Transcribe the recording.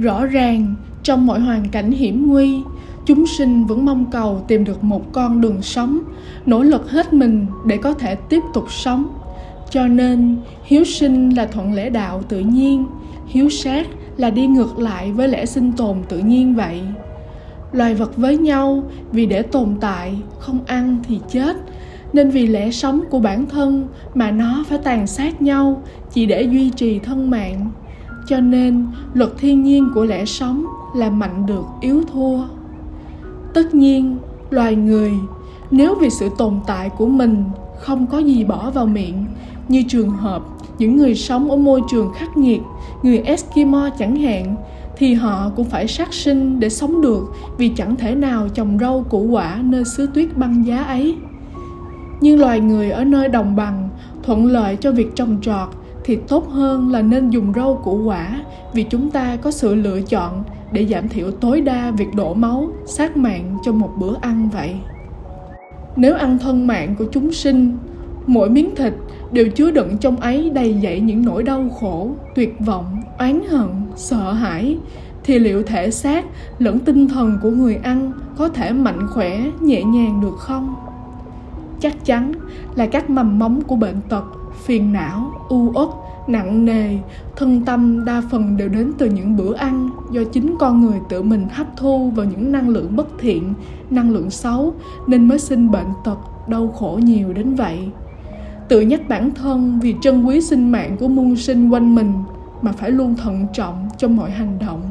rõ ràng, trong mọi hoàn cảnh hiểm nguy, chúng sinh vẫn mong cầu tìm được một con đường sống, nỗ lực hết mình để có thể tiếp tục sống. Cho nên, hiếu sinh là thuận lẽ đạo tự nhiên, hiếu sát là đi ngược lại với lẽ sinh tồn tự nhiên vậy. Loài vật với nhau, vì để tồn tại, không ăn thì chết, nên vì lẽ sống của bản thân mà nó phải tàn sát nhau, chỉ để duy trì thân mạng cho nên, luật thiên nhiên của lẽ sống là mạnh được, yếu thua. Tất nhiên, loài người, nếu vì sự tồn tại của mình không có gì bỏ vào miệng, như trường hợp những người sống ở môi trường khắc nghiệt, người eskimo chẳng hạn, thì họ cũng phải sát sinh để sống được vì chẳng thể nào trồng rau củ quả nơi xứ tuyết băng giá ấy. Nhưng loài người ở nơi đồng bằng thuận lợi cho việc trồng trọt thì tốt hơn là nên dùng rau củ quả vì chúng ta có sự lựa chọn để giảm thiểu tối đa việc đổ máu, sát mạng cho một bữa ăn vậy. Nếu ăn thân mạng của chúng sinh, mỗi miếng thịt đều chứa đựng trong ấy đầy dậy những nỗi đau khổ, tuyệt vọng, oán hận, sợ hãi, thì liệu thể xác lẫn tinh thần của người ăn có thể mạnh khỏe, nhẹ nhàng được không? Chắc chắn là các mầm móng của bệnh tật phiền não, u uất, nặng nề, thân tâm đa phần đều đến từ những bữa ăn do chính con người tự mình hấp thu vào những năng lượng bất thiện, năng lượng xấu nên mới sinh bệnh tật, đau khổ nhiều đến vậy. Tự nhắc bản thân vì trân quý sinh mạng của muôn sinh quanh mình mà phải luôn thận trọng trong mọi hành động.